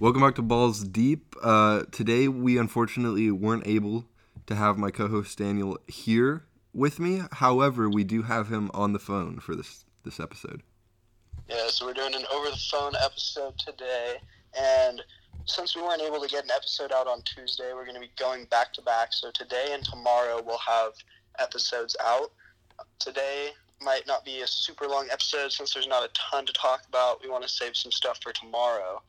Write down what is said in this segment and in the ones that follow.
Welcome back to Balls Deep. Uh, today, we unfortunately weren't able to have my co host Daniel here with me. However, we do have him on the phone for this, this episode. Yeah, so we're doing an over the phone episode today. And since we weren't able to get an episode out on Tuesday, we're going to be going back to back. So today and tomorrow we'll have episodes out. Today might not be a super long episode since there's not a ton to talk about. We want to save some stuff for tomorrow.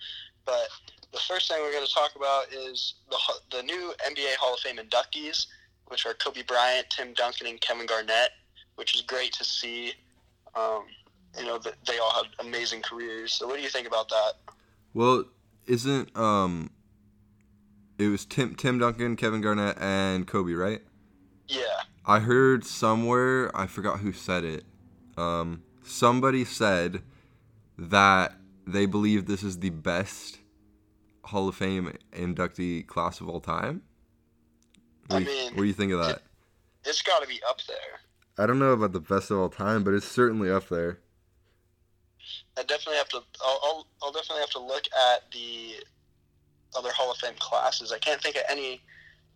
But the first thing we're going to talk about is the, the new NBA Hall of Fame inductees, which are Kobe Bryant, Tim Duncan, and Kevin Garnett, which is great to see. Um, you know, that they all have amazing careers. So what do you think about that? Well, isn't um it was Tim Tim Duncan, Kevin Garnett, and Kobe, right? Yeah. I heard somewhere, I forgot who said it. Um, somebody said that they believe this is the best Hall of Fame inductee class of all time. What, I do, you, mean, what do you think of that? It, it's got to be up there. I don't know about the best of all time, but it's certainly up there. I definitely have to. I'll, I'll, I'll definitely have to look at the other Hall of Fame classes. I can't think of any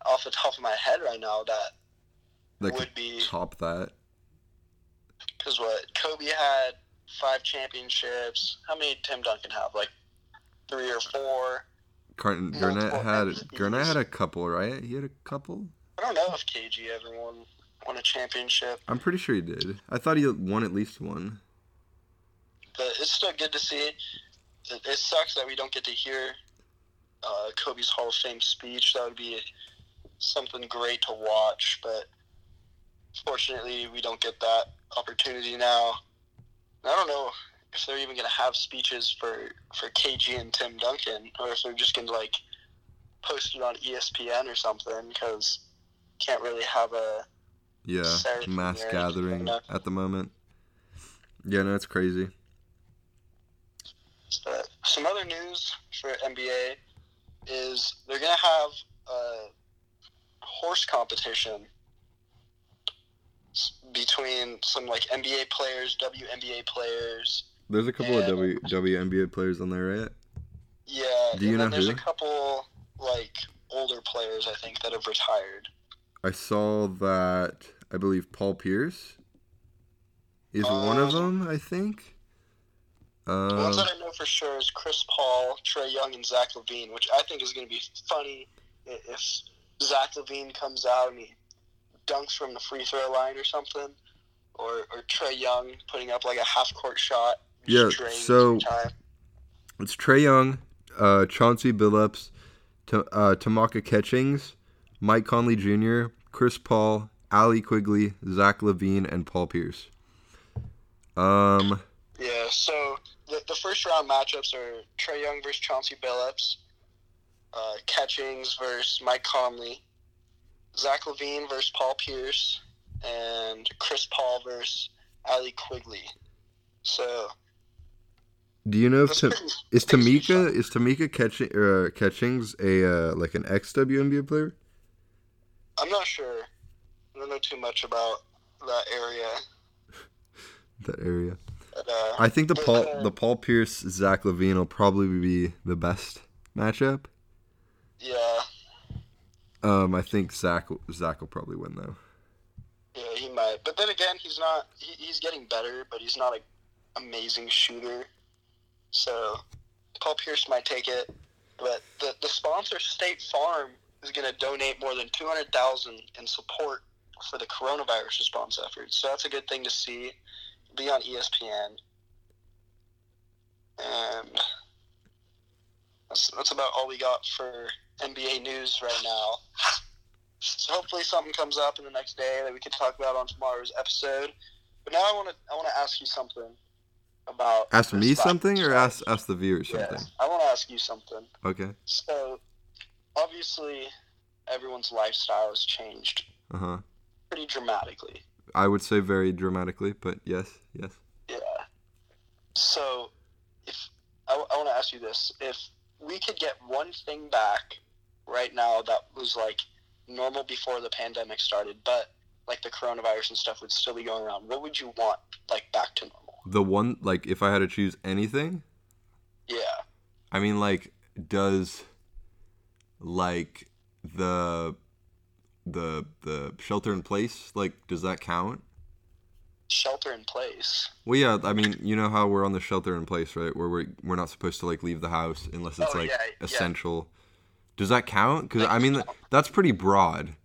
off the top of my head right now that that would be top that. Because what Kobe had five championships. How many did Tim Duncan have? Like three or four. Carton Garnett had Garnett had a couple, right? He had a couple. I don't know if KG ever won won a championship. I'm pretty sure he did. I thought he won at least one. But it's still good to see. It, it sucks that we don't get to hear uh, Kobe's Hall of Fame speech. That would be something great to watch, but fortunately, we don't get that opportunity now. I don't know if they're even going to have speeches for for KG and Tim Duncan, or if they're just going to like post it on ESPN or something, because can't really have a yeah mass gathering at the moment. Yeah, no, it's crazy. But some other news for NBA is they're going to have a horse competition between some like NBA players, WNBA players. There's a couple and, of W WNBA players on there, right? Yeah. Do you know There's who? a couple like older players I think that have retired. I saw that I believe Paul Pierce is um, one of them. I think. Uh, the ones that I know for sure is Chris Paul, Trae Young, and Zach LaVine, which I think is going to be funny if Zach LaVine comes out and he dunks from the free throw line or something, or or Trae Young putting up like a half court shot. Yeah, so it's Trae Young, uh, Chauncey Billups, T- uh, Tamika Catchings, Mike Conley Jr., Chris Paul, Allie Quigley, Zach LaVine, and Paul Pierce. Um. Yeah. So the, the first round matchups are Trae Young versus Chauncey Billups, uh, Catchings versus Mike Conley, Zach LaVine versus Paul Pierce, and Chris Paul versus Allie Quigley. So. Do you know if is Tamika is Tamika catching uh, Catchings a uh, like an ex WNBA player? I'm not sure. I don't know too much about that area. that area. But, uh, I think the Paul uh, the Paul Pierce Zach LaVine will probably be the best matchup. Yeah. Um, I think Zach Zach will probably win though. Yeah, he might. But then again, he's not. He, he's getting better, but he's not an amazing shooter. So Paul Pierce might take it. But the the sponsor State Farm is going to donate more than two hundred thousand in support for the coronavirus response efforts. So that's a good thing to see. Be on ESPN. And that's, that's about all we got for NBA news right now. So hopefully something comes up in the next day that we can talk about on tomorrow's episode. But now I want to I want to ask you something about Ask me something or ask ask the viewers Yes, something. I want to ask you something. Okay. So obviously everyone's lifestyle has changed Uh huh. pretty dramatically. I would say very dramatically, but yes, yes. Yeah. So, if I, I want to ask you this, if we could get one thing back right now that was like normal before the pandemic started, but like the coronavirus and stuff would still be going around, what would you want like back to normal? The one like if I had to choose anything, Yeah. I mean like does like the the the shelter in place like does that count? Shelter in place. Well, yeah. I mean, you know how we're on the shelter in place, right? Where we're we're not supposed to like leave the house unless it's Oh, like yeah, yeah. essential. Does that count? Because I mean, that's pretty broad.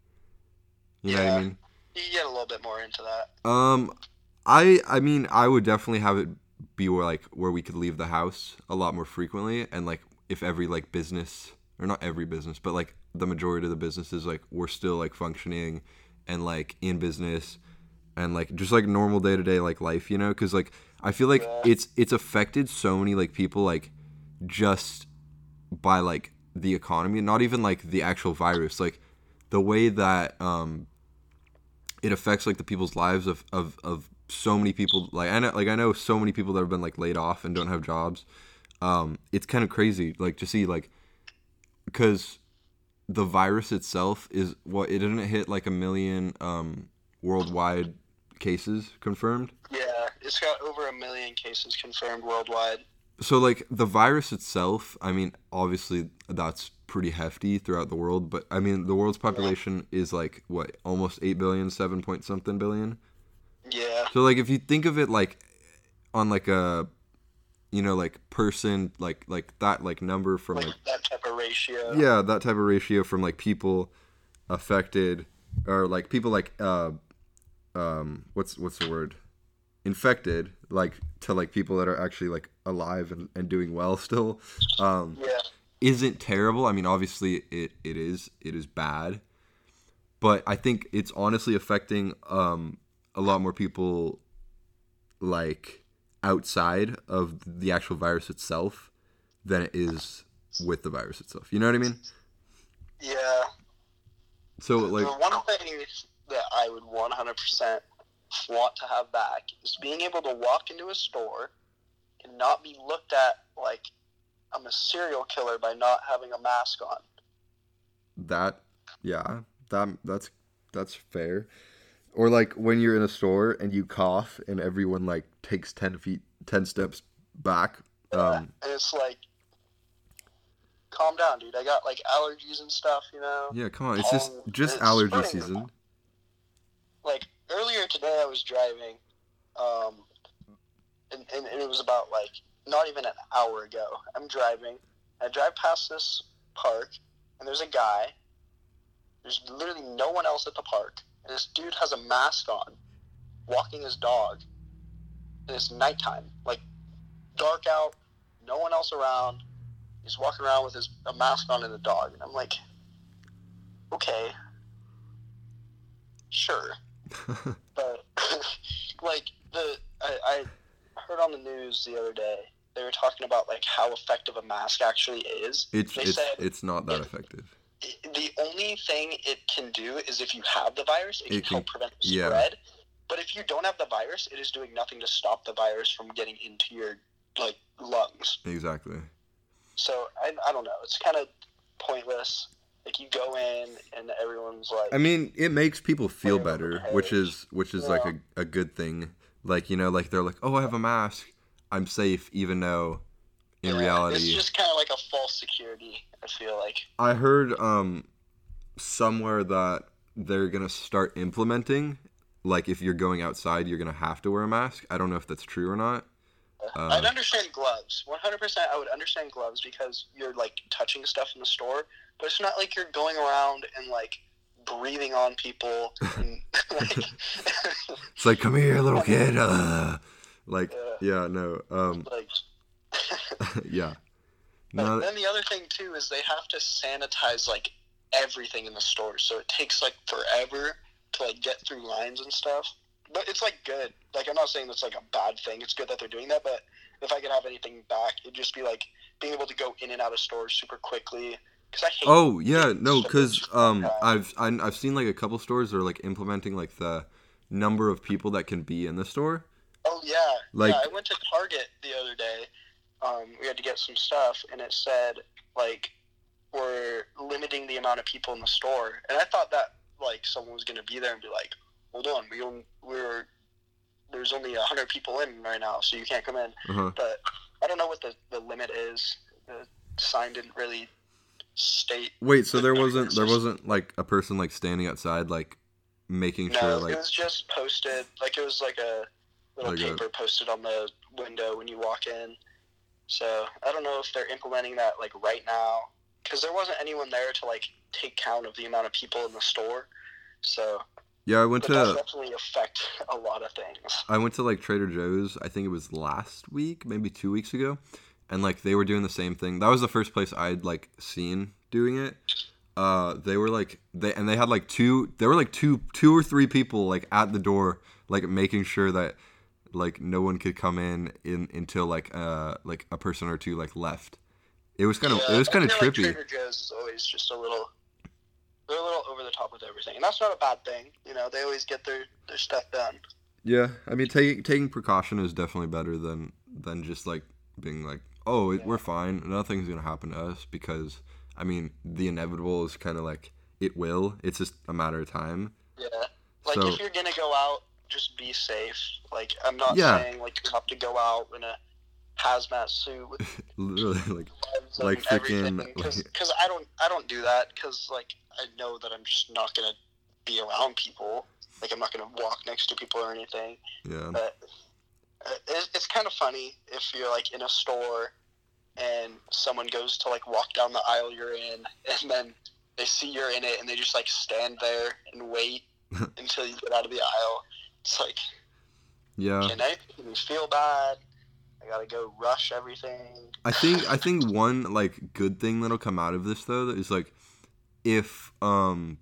You know what I Yeah. mean? You get a little bit more into that. Um, I I mean I would definitely have it be where like where we could leave the house a lot more frequently, and like if every like business or not every business, but like the majority of the businesses like we're still like functioning and like in business and like just like normal day to day like life, you know? Because like I feel like Yeah. it's it's affected so many like people like just by like the economy, not even like the actual virus, like the way that um it affects like the people's lives of, of, of so many people like I know like I know so many people that have been like laid off and don't have jobs. Um, it's kind of crazy like to see like because the virus itself is what it didn't hit like a million um, worldwide cases confirmed. Yeah, it's got over a million cases confirmed worldwide. So like the virus itself, I mean, obviously that's pretty hefty throughout the world, but I mean the world's population is like what almost eight billion, seven point something billion. Yeah, So like if you think of it like on like a you know like person like like that like number from like like that type of ratio. yeah that type of ratio from like people affected or like people like uh um what's what's the word infected like to like people that are actually like alive and, and doing well still um Yeah, isn't terrible. I mean, obviously it, it is it is bad, but I think it's honestly affecting um, a lot more people like outside of the actual virus itself than it is with the virus itself. You know what I mean? yeah. So like the one thing that I would 100% want to have back is being able to walk into a store and not be looked at like I'm a serial killer by not having a mask on. that, yeah, that that's that's fair. Or like when you're in a store and you cough and everyone like takes ten feet, ten steps back. Um, and it's like, calm down, dude. I got like allergies and stuff, you know. Yeah, come on. It's just Um, just it's allergy season. Like earlier today I was driving, um, and, and, it was about like not even an hour ago. I'm driving. I drive past this park, and there's a guy. There's literally no one else at the park, and this dude has a mask on, walking his dog. And it's nighttime, like dark out, no one else around. He's walking around with his a mask on and a dog, and I'm like, okay, sure but like the I, I heard on the news the other day they were talking about like how effective a mask actually is. it's They it's said- it's not that effective. I- The only thing it can do is if you have the virus, it can, can- help prevent the yeah. spread. But if you don't have the virus, it is doing nothing to stop the virus from getting into your like lungs. Exactly. So I, I don't know. It's kind of pointless. Like you go in and everyone's like, I mean, it makes people feel better, which is which is like a, a good thing. Like you know, like they're like, oh, I have a mask, I'm safe, even though in yeah, it's just kind of like a false security. I feel like. I heard um somewhere that they're gonna start implementing like if you're going outside, you're gonna have to wear a mask. I don't know if that's true or not. Uh, I'd understand gloves. 100%. I would understand gloves because you're like touching stuff in the store, but it's not like you're going around and like breathing on people. And, like, It's like, come here, little kid. Uh, like, Yeah. yeah, no, um, like. yeah, no, then the other thing too is they have to sanitize like everything in the store, so it takes like forever to like get through lines and stuff. But it's like good. Like I'm not saying that's like a bad thing. It's good that they're doing that. But if I could have anything back, it'd just be like being able to go in and out of stores super quickly. Oh yeah, no, because um, I've I've seen like a couple stores that are like implementing like the number of people that can be in the store. Oh yeah, Like- yeah. I went to Target the other day. Um, we had to get some stuff, and it said like we're limiting the amount of people in the store, and I thought that like someone was gonna be there and be like, "Hold on, we on- we're there's only a hundred people in right now, so you can't come in." Uh-huh. But I don't know what the, the limit is. The sign didn't really state. Wait, so there wasn't there wasn't like a person like standing outside like making No, sure it like was just posted. Like it was like a little Like a- paper posted on the window when you walk in. So I don't know if they're implementing that like right now, because there wasn't anyone there to like take count of the amount of people in the store. So yeah, I went it to definitely affect a lot of things. I went to like Trader Joe's. I think it was last week, maybe two weeks ago, and like they were doing the same thing. That was the first place I'd like seen doing it. Uh, they were like they and they had like two. There were like two, two or three people like at the door, like making sure that like no one could come in in until like uh like a person or two like left. It was kind of Yeah, it was kind of feel like trippy. Trader Joe's is always just a little. They're a little over the top with everything, and that's not a bad thing. You know, they always get their, their stuff done. Yeah, I mean, taking taking precaution is definitely better than than just like being like, oh, it, we're fine, nothing's gonna happen to us because I mean, the inevitable is kind of like it will. It's just a matter of time. Yeah. Like So- if you're gonna go out, just be safe. Like I'm not Yeah. saying like you have to go out in a hazmat suit with Literally, like Like freaking. Because like- I don't I don't do that because like I know that I'm just not gonna be around people. Like I'm not gonna walk next to people or anything. yeah, But it's, kind of funny if you're like in a store and someone goes to like walk down the aisle you're in, and then they see you're in it, and they just like stand there and wait until you get out of the aisle. It's like, yeah. can I feel bad? I gotta go rush everything. I think I think one like good thing that'll come out of this though is like if um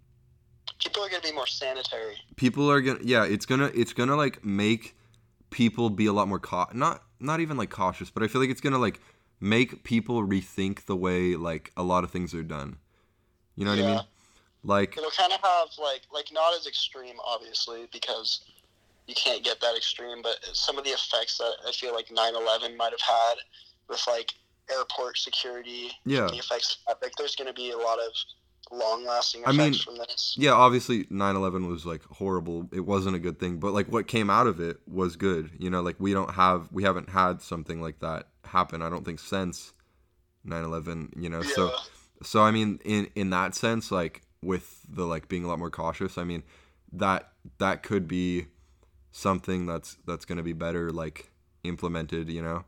People are gonna be more sanitary. people are gonna yeah it's gonna it's gonna like make people be a lot more cau- not not even like cautious but i feel like it's gonna like make people rethink the way like a lot of things are done you know what i mean like It'll kind of have like like not as extreme, obviously, because you can't get that extreme. But some of the effects that I feel like 9/11 might have had with like airport security, yeah the effects. Think there's going to be a lot of long-lasting I mean, from this. yeah obviously 9-11 was like horrible. It wasn't a good thing but like what came out of it was good you know? Like we don't have we haven't had something like that happen i don't think since 9-11 you know? So so i mean in in that sense like with the like being a lot more cautious i mean that that could be something that's that's going to be better like implemented you know?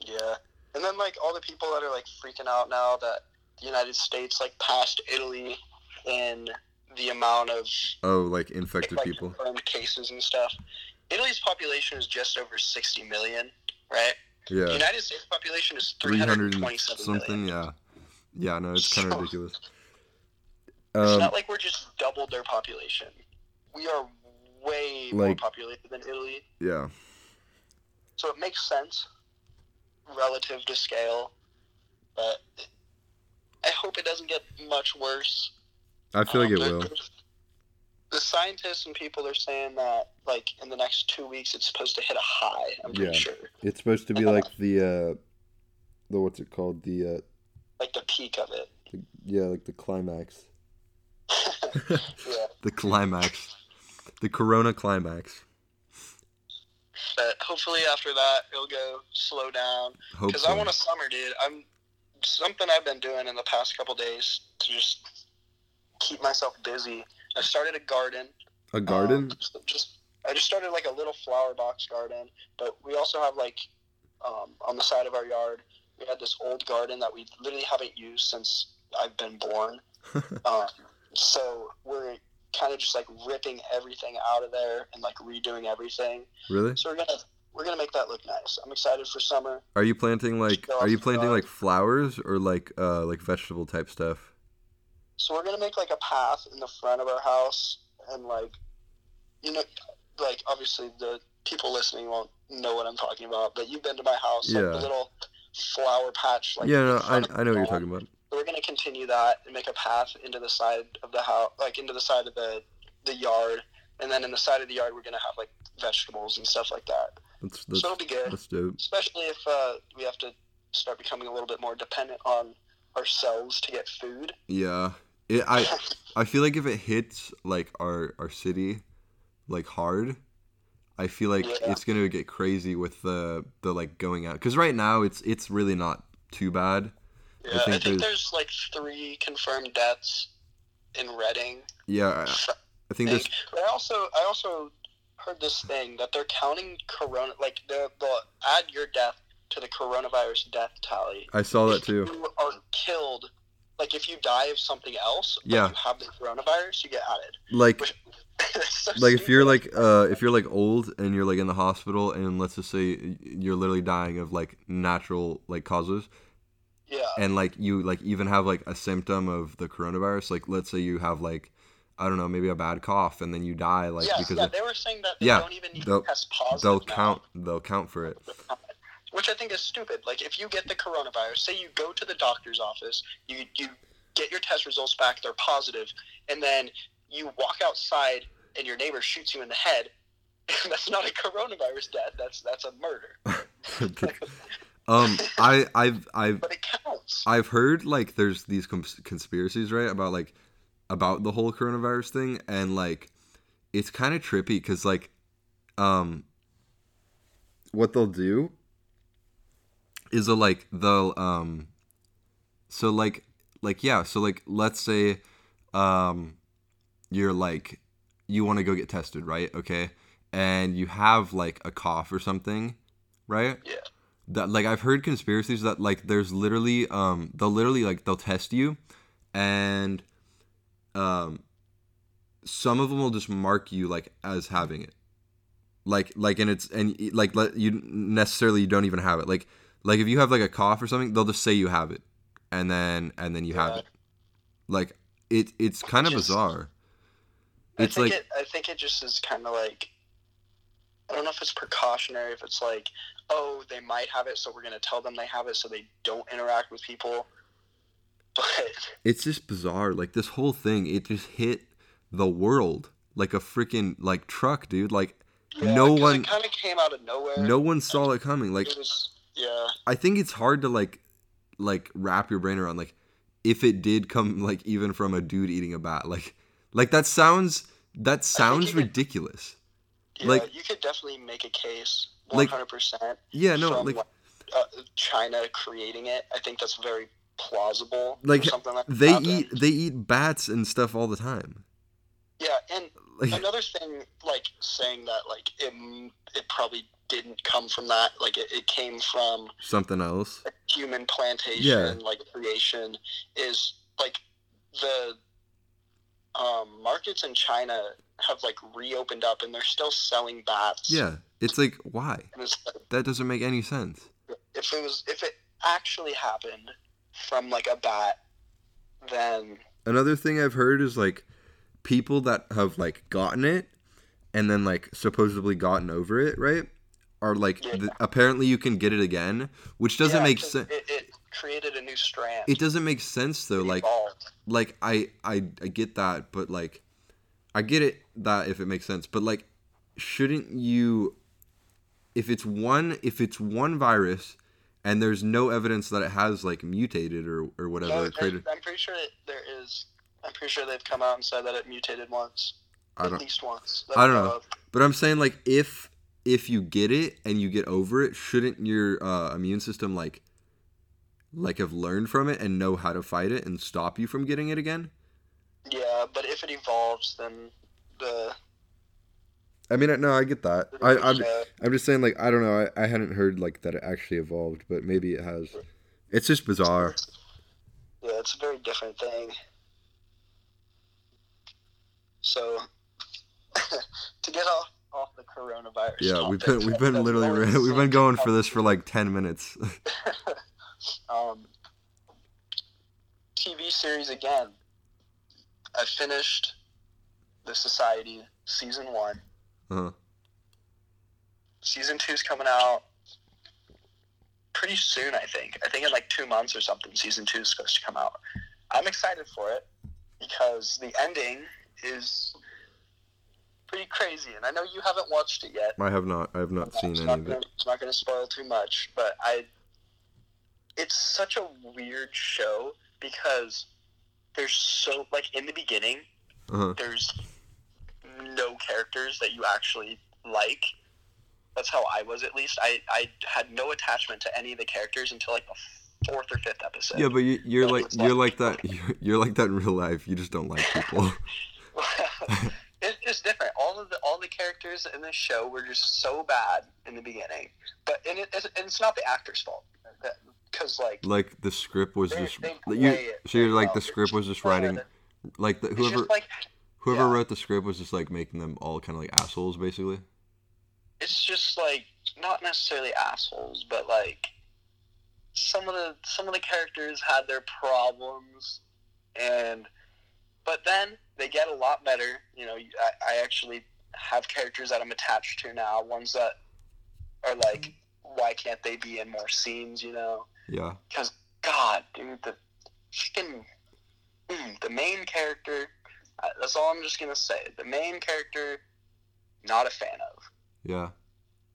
Yeah, and then like all the people that are like freaking out now that the United States like passed Italy in the amount of oh like infected like, people confirmed cases and stuff. Italy's population is just over 60 million, right? The yeah United States population is 300 327 something million. yeah yeah no it's kind of ridiculous It's um not like we're just doubled their population. We are way more Like- populated than Italy, yeah so it makes sense relative to scale. But I hope it doesn't get much worse. i feel like Um, it will The scientists and people are saying that, like, in the next two weeks, it's supposed to hit a high. I'm pretty Yeah. sure, it's supposed to be like the uh the what's it called the uh like the peak of it. yeah like the climax Yeah, the climax the corona climax but hopefully after that it'll go slow down. Because. I want a summer, dude. I'm something I've been doing in the past couple days to just keep myself busy. I started a garden. a garden Um, just- just I just started like a little flower box garden, but we also have like um, on the side of our yard we had this old garden that we literally haven't used since I've been born. um, so we're kind of just like ripping everything out of there and like redoing everything. really So we're gonna we're gonna make that look nice. I'm excited for summer. Are you planting like are you planting like flowers or like uh like vegetable type stuff? So we're gonna make like a path in the front of our house, and like, you know, like obviously the people listening won't know what I'm talking about, but you've been to my house, like Yeah. the little flower patch. Like yeah, no, I I know what you're talking about. So we're gonna continue that and make a path into the side of the house, like into the side of the the yard, and then in the side of the yard we're gonna have like vegetables and stuff like that. That's that's so it'll be good, that's dope. especially if uh, we have to start becoming a little bit more dependent on ourselves to get food. Yeah. It I I feel like if it hits like our our city like hard, I feel like Yeah. it's going to get crazy with the the like going out cuz right now it's it's really not too bad. Yeah, I think, I think there's, there's, like three confirmed deaths in Reading. Yeah, I, I think this. But I also I also heard this thing that they're counting corona like they'll, they'll add your death to the coronavirus death tally. I saw that too. If you are killed, like if you die of something else, yeah. you have the coronavirus, you get added. Like, Which, so like stupid. if you're like uh if you're like old and you're like in the hospital and let's just say you're literally dying of like natural like causes. Yeah. And like you like even have like a symptom of the coronavirus, like let's say you have like I don't know, maybe a bad cough, and then you die, like yes, because yeah, of, they were saying that they yeah, don't even need to test positive. They'll now. count. They'll count for it. Which I think is stupid. Like if you get the coronavirus, say you go to the doctor's office, you you get your test results back, they're positive, and then you walk outside and your neighbor shoots you in the head. that's not a coronavirus death. That's that's a murder. um, I I've I've but it counts. I've heard like there's these cons- conspiracies right about like about the whole coronavirus thing and like it's kind of trippy because like um what they'll do is a like they'll um so like like yeah so like let's say um you're like you want to go get tested right okay? And you have like a cough or something right? Yeah. That like i've heard conspiracies that like there's literally um they'll literally like they'll test you and um, some of them will just mark you like as having it, like like and it's and like let you necessarily you don't even have it. Like like if you have like a cough or something, they'll just say you have it, and then and then you yeah. have it. Like it it's kind of bizarre. It's I like it, I think it just is kind of like I don't know if it's precautionary, if it's like, oh, they might have it, so we're gonna tell them they have it, so they don't interact with people. But it's just bizarre. Like this whole thing, it just hit the world like a freaking like truck, dude. Like yeah, no one kind of came out of nowhere. No one saw it coming. Like it was, yeah. I think it's hard to like like wrap your brain around like if it did come like even from a dude eating a bat. Like like that sounds that sounds ridiculous. Could, yeah, like you could definitely make a case. One hundred percent. Yeah, no, like uh, China creating it. I think that's very plausible. Like, like they eat they eat bats and stuff all the time. Yeah, and like, another thing, like saying that, like it it probably didn't come from that. Like it, it came from something else. human plantation, yeah. like creation, is like the um, markets in China have like reopened up, and they're still selling bats. Yeah, it's like why? It's, that doesn't make any sense. If it was, if it actually happened, from like a bat then another thing I've heard is like people that have like gotten it and then like supposedly gotten over it, right? Are like yeah. th- apparently you can get it again, which doesn't yeah, make sense. It, it, created a new strand. It doesn't make sense though. Like, like I, I I get that, but like I get it that if it makes sense, but like shouldn't you? If it's one, if it's one virus and there's no evidence that it has like mutated or, or whatever. No, created. I'm pretty sure there is. I'm pretty sure they've come out and said that it mutated once, at least once. I don't know, but I'm saying like if if you get it and you get over it, shouldn't your uh, immune system like like have learned from it and know how to fight it and stop you from getting it again? Yeah, but if it evolves, then the I mean, no, I get that. I, I'm, I'm just saying, like, I don't know. I, I hadn't heard like that it actually evolved, but maybe it has. It's just bizarre. Yeah, it's a very different thing. So, to get off off the coronavirus. Yeah, topic, we've been we've been literally we've been going for this for like ten minutes. um, TV series again. I finished the Society season one. Uh-huh. Season two's coming out pretty soon, I think. I think in like two months or something, season two is supposed to come out. I'm excited for it because the ending is pretty crazy, and I know you haven't watched it yet. I have not. I have not seen any of it. It's not going to spoil too much, but I. It's such a weird show because there's so like in the beginning, uh-huh. there's no characters that you actually like. That's how I was at least. I, I had no attachment to any of the characters until like the fourth or fifth episode. Yeah, but you, you're But like you're like- that. You're, you're like that in real life. You just don't like people. it, it's different. All of the all the characters in this show were just so bad in the beginning, but and, it, it's, and it's not the actor's fault because like like the script was They- just they you. So you're like well. the script was just writing like the, whoever just like whoever yeah. wrote the script was just like making them all kind of like assholes basically. it's just like not necessarily assholes, but like some of the some of the characters had their problems, and but then they get a lot better. You know, I, I actually have characters that I'm attached to now. Ones that are like, why can't they be in more scenes? You know, Yeah. because God, dude, the freaking mm, the main character. That's all I'm just gonna say. The main character, not a fan of Yeah.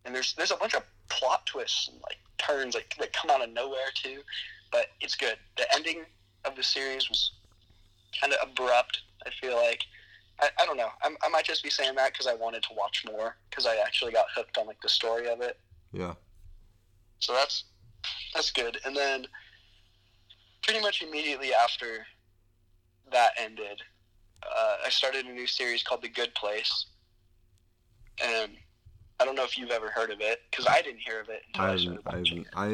and there's there's a bunch of plot twists and like turns like that come out of nowhere too, but it's good. The ending of the series was kind of abrupt. I feel like I, I don't know. I'm, I might just be saying that because I wanted to watch more because I actually got hooked on like the story of it. Yeah. So that's that's good. And then pretty much immediately after that ended, uh, I started a new series called The Good Place, and I don't know if you've ever heard of it because I didn't hear of it until I I, started I watching haven't, I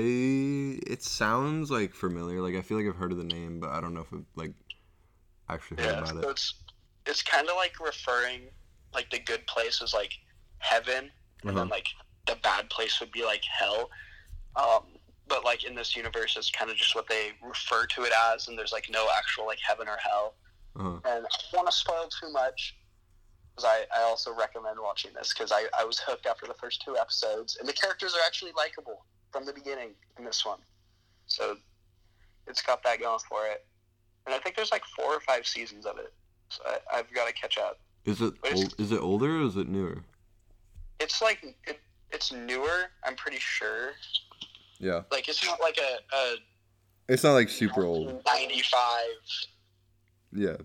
it sounds like familiar. Like I feel like I've heard of the name, but I don't know if I've like actually heard Yeah, about so it. it's it's kind of like referring like the good place is like heaven, and Uh-huh. then like the bad place would be like hell. Um, but like in this universe, it's kind of just what they refer to it as, and there's like no actual like heaven or hell. Uh-huh. And I don't want to spoil too much, because I, I also recommend watching this because I, I was hooked after the first two episodes, and the characters are actually likable from the beginning in this one. So it's got that going for it. And I think there's like four or five seasons of it. So I, I've got to catch up. Is it old, is it older or is it newer? It's like it, it's newer. I'm pretty sure. Yeah. Like it's not like a, a It's not like super old. 95. Yeah.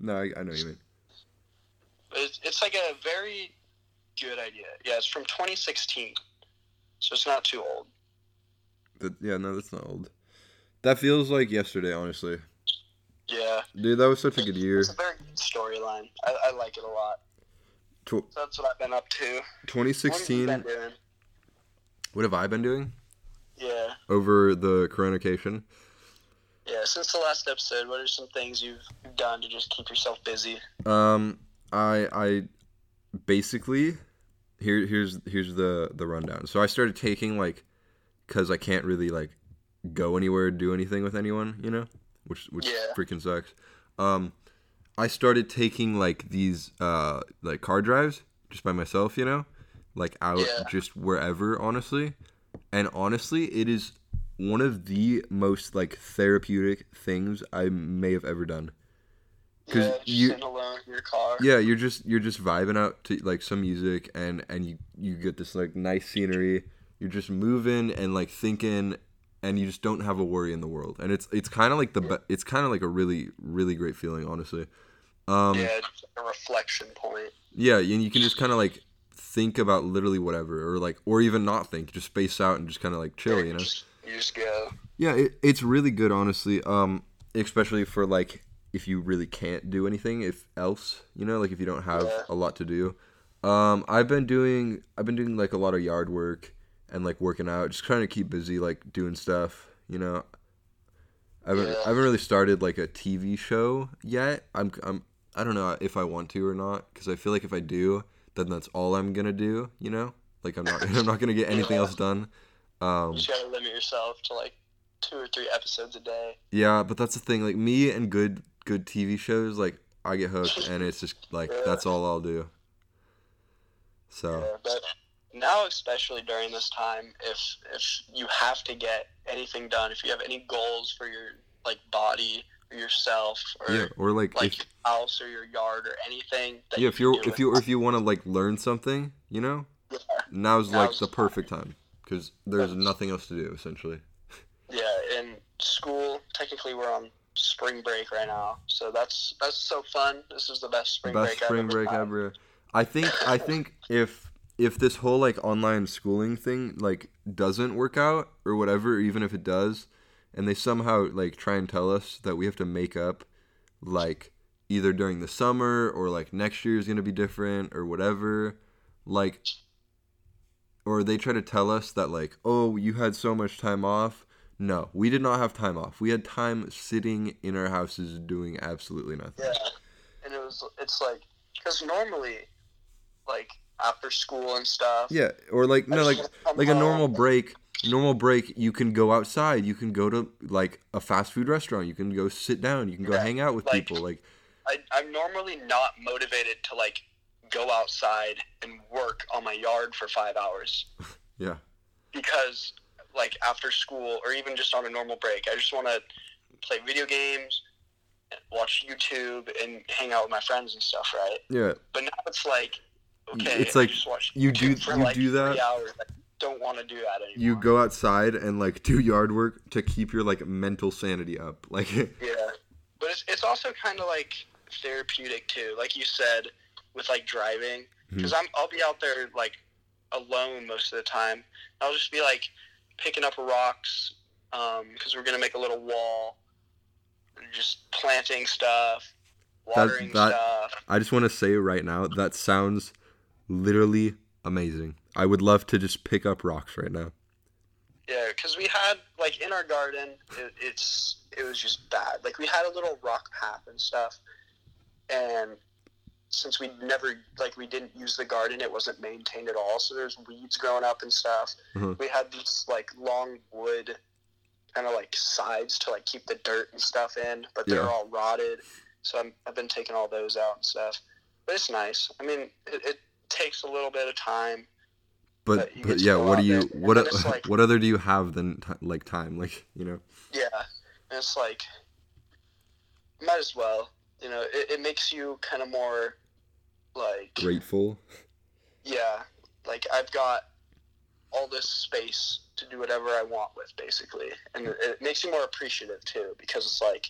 No, I, I know what you mean. It's, it's like a very good idea. Yeah, it's from 2016, so it's not too old. That, yeah, no, that's not old. That feels like yesterday, honestly. Yeah, Dude, that was such a good year. it's a very good storyline. I, I like it a lot. Tw- So that's what I've been up to. What have you 2016. been doing? What have I been doing Yeah, over the coronacation? Yeah. Since the last episode, what are some things you've done to just keep yourself busy? Um, I I basically here here's here's the the rundown. So I started taking like because I can't really like go anywhere, do anything with anyone, you know, which which Yeah. freaking sucks. Um, I started taking like these uh like car drives just by myself, you know, like out Yeah. just wherever, honestly. And honestly, it is one of the most like therapeutic things I may have ever done. 'Cause Yeah, you- alone in your car. Yeah, you're just you're just vibing out to like some music and and you you get this like nice scenery. You're just moving and like thinking and you just don't have a worry in the world. And it's it's kind of like the be- it's kind of like a really really great feeling, honestly. Um yeah, a reflection point. yeah, and you can just kind of like think about literally whatever or like or even not think, just space out and just kind of like chill, you know. Just, you just go. Yeah, it, it's really good, honestly. Um, especially for like if you really can't do anything, if else, you know, like if you don't have Yeah. a lot to do. Um, I've been doing, I've been doing like a lot of yard work and like working out, just trying to keep busy, like doing stuff. You know, I haven't, Yeah. I haven't really started like a TV show yet. I'm, I'm, I don't know if I want to or not, because I feel like if I do, then that's all I'm gonna do. You know, like I'm not, I'm not gonna get anything else done. Um, You just gotta limit yourself to like two or three episodes a day. Yeah, but that's the thing. Like me and good good TV shows, like I get hooked, and it's just like Yeah. that's all I'll do. So Yeah, but now, especially during this time, if if you have to get anything done, if you have any goals for your like body or yourself or yeah, or like, like if your house or your yard or anything, that yeah, if you're if you or if you want to like learn something, you know, with- now's like Now's the the perfect time because there's nothing else to do essentially. yeah, in school, technically we're on spring break right now, so that's that's so fun. This is the best spring Best break spring I've ever break had. ever. I think I think if if this whole like online schooling thing like doesn't work out or whatever, even if it does, and they somehow like try and tell us that we have to make up like either during the summer or like next year is going to be different or whatever, like or they try to tell us that like, "Oh, you had so much time off." No, we did not have time off. We had time sitting in our houses doing absolutely nothing. Yeah, and it was it's like because normally, like after school and stuff. Yeah, or like no, like like a normal break. Normal break, you can go outside. You can go to like a fast food restaurant. You can go sit down. You can go Yeah, hang out with like- people. Like I, I'm normally not motivated to like go outside and work on my yard for five hours yeah, because like after school or even just on a normal break, I just want to play video games, watch YouTube, and hang out with my friends and stuff, right? yeah. But now it's like, okay, It's like just watch you do- for you like do that- three hours. I don't want to do that anymore. You go outside and like do yard work to keep your like mental sanity up. Like Yeah, but it's it's also kind of like therapeutic too, like you said with like driving, mm-hmm. because I'm I'll be out there like alone most of the time. I'll just be like picking up rocks um, because we're gonna make a little wall, just planting stuff, watering that- stuff. I just want to say right now that sounds literally amazing. I would love to just pick up rocks right now. Yeah, because we had like in our garden, it, it's it was just bad. Like we had a little rock path and stuff, and since we never like we didn't use the garden, it wasn't maintained at all. So there's weeds growing up and stuff. Mhm. We had these like long wood kind of like sides to like keep the dirt and stuff in, but they're Yeah. all rotted. So I'm, I've been taking all those out and stuff. But it's nice. I mean, it, it takes a little bit of time. But But but yeah, what do you what it's like- what other do you have than ti like time? Like you know. Yeah, and it's like, might as well. You know, it, it makes you kind of more like, grateful. yeah, like I've got all this space to do whatever I want with, basically, and it, makes you more appreciative too, because it's like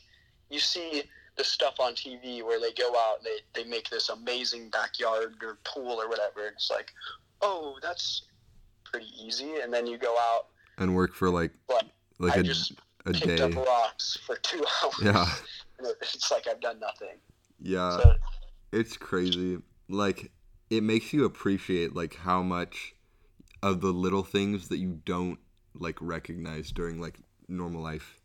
you see the stuff on TV where they go out, and they they make this amazing backyard or pool or whatever, and it's like, oh, that's pretty easy, and then you go out, and work for like like I a, just a picked day. up rocks for two hours. Yeah. It's like I've done nothing. Yeah, so it's crazy. Like it makes you appreciate like how much of the little things that you don't like recognize during like normal life.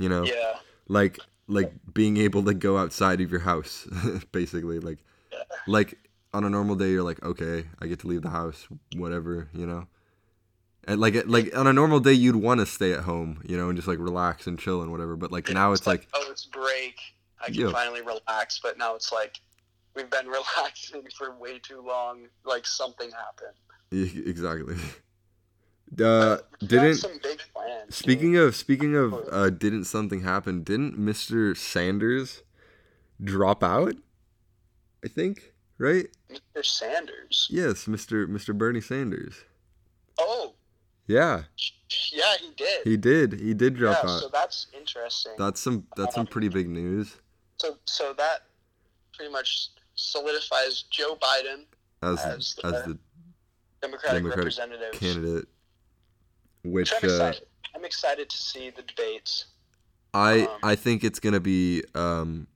You know, yeah, like like being able to go outside of your house, basically. Like Yeah. like on a normal day, you're like, okay, I get to leave the house, whatever, you know. And like like on a normal day, you'd want to stay at home, you know, and just like relax and chill and whatever. But like now, it's like oh, it's break. I can Yeah. finally relax. But now it's like we've been relaxing for way too long. Like something happened. Exactly. Uh, didn't some big plans. speaking of speaking of uh, didn't something happen? Didn't Mr. Sanders drop out? I think right. Mr. Sanders. Yes, Mr. Mr. Bernie Sanders. Oh, Yeah, yeah, he did. he did. He did drop yeah, out. so that's interesting. That's some that's some pretty big news. So, so that pretty much solidifies Joe Biden As As as the the Democratic, Democratic representative. candidate, which Which I'm uh, excited. I'm excited to see the debates. I Um, I think it's gonna be um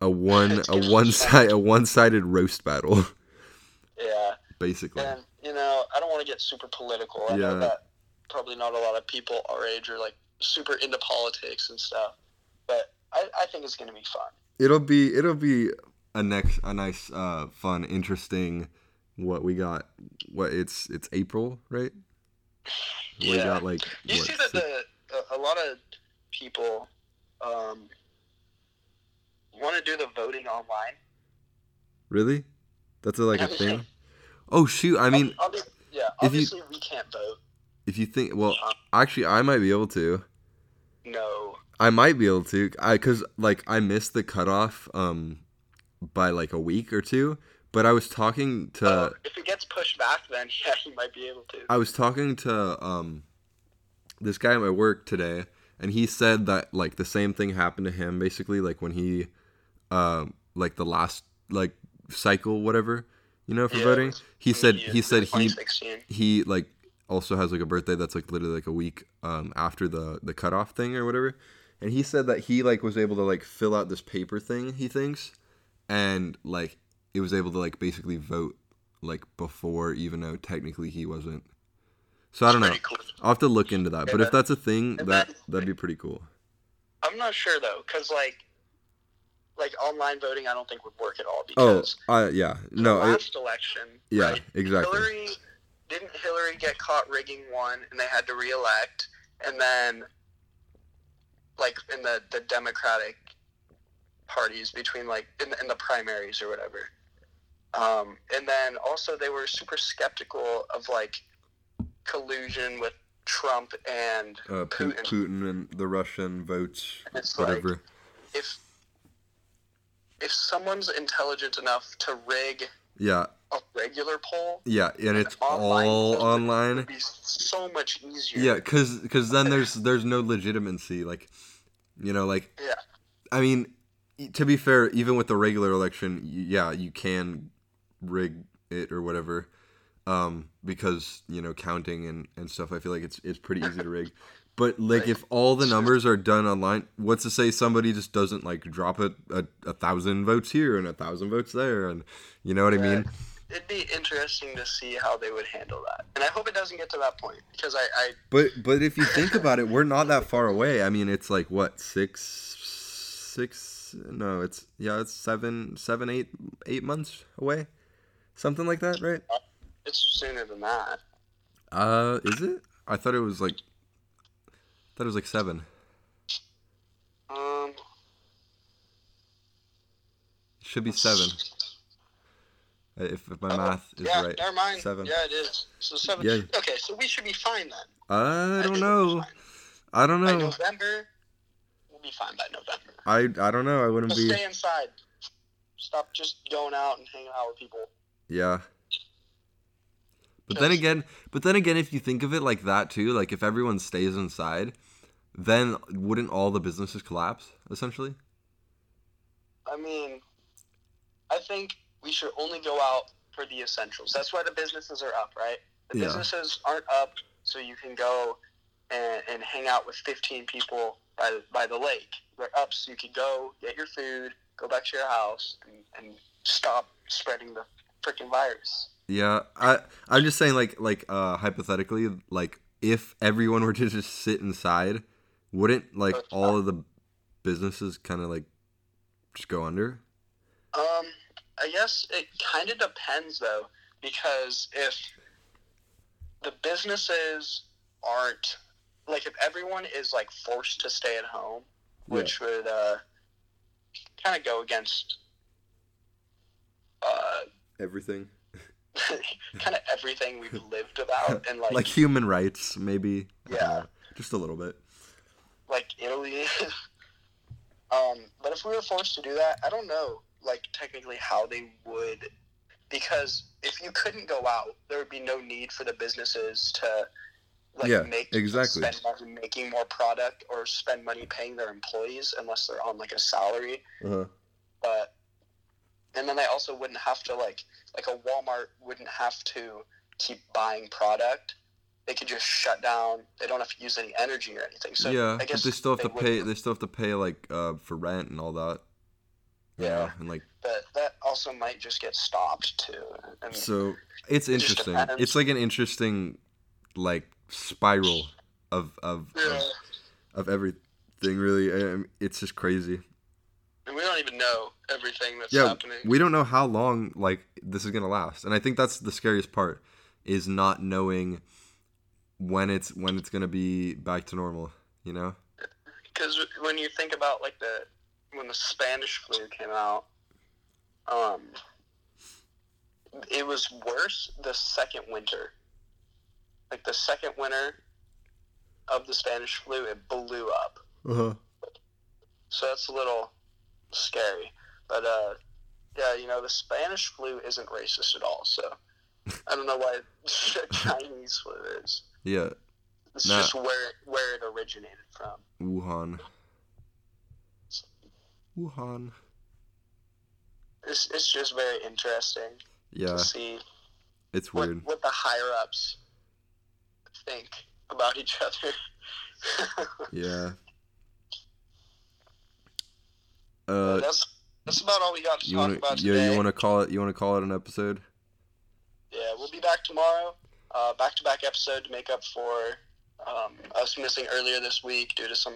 a one a one side a one sided roast battle Yeah, basically. and you know, I don't want to get super political. I Yeah. know that probably not a lot of people our age are like super into politics and stuff, but I, I think it's going to be fun. It'll be it'll be a next a nice uh fun interesting what we got what it's it's April right? We Yeah. got like You what, see that the a, lot of people um, want to do the voting online. really? That's a, like a thing. Oh shoot! I mean, I'll yeah, if you- we can't vote. if you think well, Um, actually, I might be able to. no, I might be able to, I cause like I missed the cutoff um by like a week or two. But I was talking to Uh, if it gets pushed back, then yeah, you might be able to. I was talking to um this guy at my work today, and he said that like the same thing happened to him. Basically, like when he um like the last like cycle whatever You know, for Yeah, voting. He said he said he he like also has like a birthday that's like literally like a week um after the the cutoff thing or whatever and he said that he like was able to like fill out this paper thing he thinks and like it was able to like basically vote like before even though technically he wasn't. So i don't know. cool. i'll have to look into that but if that's a thing And that that'd be pretty cool. I'm not sure though, because like, like online voting, I don't think would work at all oh because uh yeah. no it, last election, yeah right, exactly. Hillary didn't Hillary get caught rigging one, and they had to reelect, and then like in the the Democratic parties between like in, in the primaries or whatever. Um, and then also they were super skeptical of like collusion with Trump and uh, Putin. Putin and the Russian votes, It's like- whatever. if if someone's intelligent enough to rig yeah, a regular poll, yeah, and it's online all online. be so much easier. Yeah, because because then there's there's no legitimacy. Like, you know, like Yeah. I mean, to be fair, even with the regular election, yeah, you can rig it or whatever, um, because you know counting and, and stuff. I feel like it's it's pretty easy to rig. But like, Right. if all the numbers are done online, what's to say somebody just doesn't like drop it a, a thousand votes here and a thousand votes there, and you know what I mean? It'd be interesting to see how they would handle that, and I hope it doesn't get to that point because I, I But but if you think about it, we're not that far away. I mean, it's like what six six? No, it's yeah, it's seven seven eight eight months away, something like that, right? it's sooner than that. Uh, is it? I thought it was like. thought it was like seven. Um, It should be seven. uh, If, if my oh, math is yeah, right. never mind. Seven. Yeah, it is. So seven. Yeah. Okay, so we should be fine then. I don't think know. we'll be fine. I don't By know. November, we'll be fine by November. I I don't know. I wouldn't Just be. stay inside. Stop just going out and hanging out with people. Yeah. But then again, but then again, if you think of it like that too, like if everyone stays inside, then wouldn't all the businesses collapse essentially? I mean, I think we should only go out for the essentials. That's why the businesses are up, right? The Yeah. businesses aren't up so you can go and, and hang out with 15 people by the, by the lake. They're up so you can go get your food, go back to your house, and, and stop spreading the freaking virus. Yeah, I I'm just saying like like uh hypothetically like if everyone were to just sit inside, wouldn't like all of the businesses kind of like just go under? Um, I guess it kind of depends though, because if the businesses aren't like if everyone is like forced to stay at home, which would uh, kind of go against uh, Everything. kind of everything we've lived about and like Like human rights maybe. Yeah. know, Just a little bit. like Italy. um, but if we were forced to do that, I don't know, like technically how they would, because if you couldn't go out, there would be no need for the businesses to, like, Yeah, make exactly. spend money making more product or spend money paying their employees unless they're on like a salary. Uh-huh. But and then they also wouldn't have to like like a Walmart wouldn't have to keep buying product. They could just shut down. They don't have to use any energy or anything. So yeah, I but they still have to pay. They still have to pay like uh for rent and all that. you Yeah. and like But that also might just get stopped too. And so it's interesting. depends. It's like an interesting like spiral of of yeah, of, of everything. Really, it's just crazy. and we don't even know everything that's Yeah, happening. we don't know how long like this is gonna last, and I think that's the scariest part is not knowing when it's when it's gonna be back to normal. You know? Because when you think about like the when the Spanish flu came out, um, it was worse the second winter. Like the second winter of the Spanish flu, it blew up. Uh huh. So that's a little scary. But uh, yeah, you know the Spanish flu isn't racist at all. So I don't know why the Chinese flu is. Yeah, It's Nah. just where where it originated from. Wuhan. Wuhan. It's, it's just very interesting. Yeah, to see it's what, weird. what the higher ups think about each other. Yeah. Uh, that's that's about all we got to you talk want about to? Yeah, you want to call it? You want to call it an episode? Yeah, we'll be back tomorrow. Uh, back-to-back episode to make up for um, us missing earlier this week due to some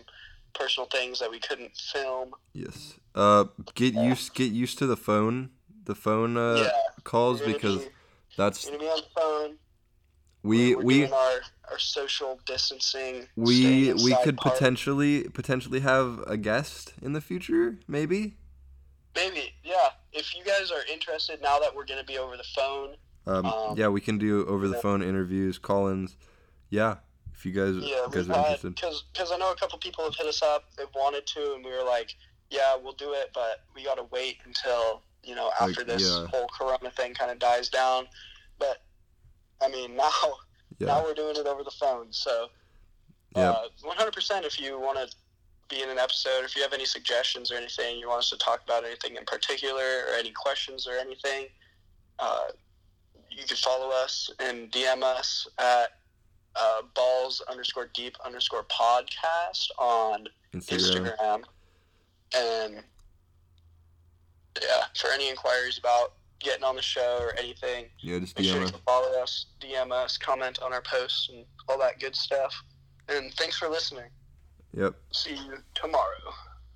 personal things that we couldn't film. Yes. Uh, get Yeah. used get used to the phone, the phone uh, yeah, calls because be, that's gonna be on the phone. We we're we our, our social distancing. we we could part. potentially potentially have a guest in the future, maybe. maybe yeah. If you guys are interested, now that we're gonna be over the phone, Um, Um, yeah, we can do over the yeah. phone interviews, call-ins. Yeah, if you guys, yeah, if you guys are had interested. because because I know a couple people have hit us up. They've wanted to, and we were like, yeah, we'll do it, but we got to wait until you know after Like, this yeah. whole Corona thing kind of dies down. But I mean, now Yeah, now we're doing it over the phone. So Yeah. uh, 100%. If you want to be in an episode, if you have any suggestions or anything, you want us to talk about anything in particular, or any questions or anything, uh, you can follow us and DM us at uh, balls underscore deep underscore podcast on Instagram. Instagram. And yeah, for any inquiries about getting on the show or anything, Yeah, just make sure DM us. can follow us, DM us, comment on our posts, and all that good stuff. And thanks for listening. Yep. See you tomorrow.